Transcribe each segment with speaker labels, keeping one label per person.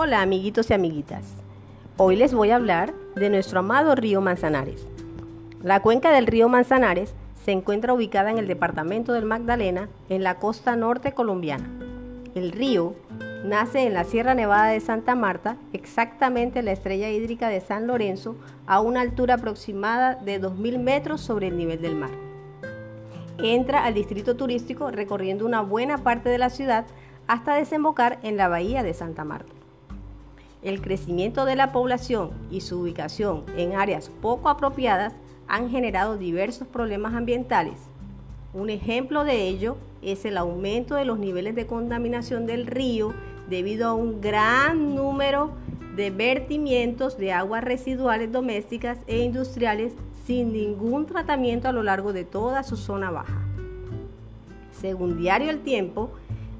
Speaker 1: Hola amiguitos y amiguitas. Hoy les voy a hablar de nuestro amado río Manzanares. La cuenca del río Manzanares se encuentra ubicada en el departamento del Magdalena, en la costa norte colombiana. El río nace en la Sierra Nevada de Santa Marta, exactamente en la estrella hídrica de San Lorenzo, a una altura aproximada de 2.000 metros sobre el nivel del mar. Entra al distrito turístico recorriendo una buena parte de la ciudad hasta desembocar en la bahía de Santa Marta. El crecimiento de la población y su ubicación en áreas poco apropiadas han generado diversos problemas ambientales. Un ejemplo de ello es el aumento de los niveles de contaminación del río debido a un gran número de vertimientos de aguas residuales domésticas e industriales sin ningún tratamiento a lo largo de toda su zona baja. Según Diario El Tiempo,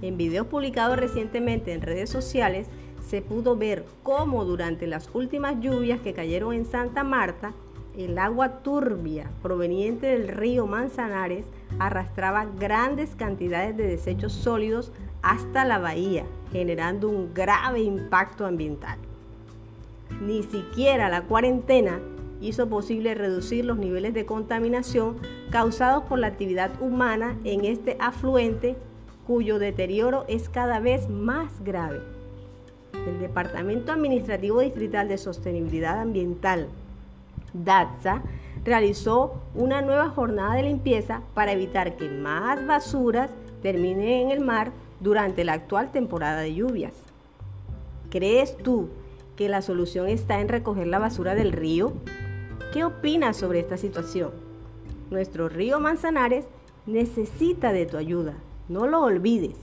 Speaker 1: en videos publicados recientemente en redes sociales, se pudo ver cómo durante las últimas lluvias que cayeron en Santa Marta, el agua turbia proveniente del río Manzanares arrastraba grandes cantidades de desechos sólidos hasta la bahía, generando un grave impacto ambiental. Ni siquiera la cuarentena hizo posible reducir los niveles de contaminación causados por la actividad humana en este afluente cuyo deterioro es cada vez más grave el Departamento Administrativo Distrital de Sostenibilidad Ambiental, DATSA, realizó una nueva jornada de limpieza para evitar que más basuras terminen en el mar durante la actual temporada de lluvias. ¿Crees tú que la solución está en recoger la basura del río? ¿Qué opinas sobre esta situación? Nuestro río Manzanares necesita de tu ayuda. No lo olvides.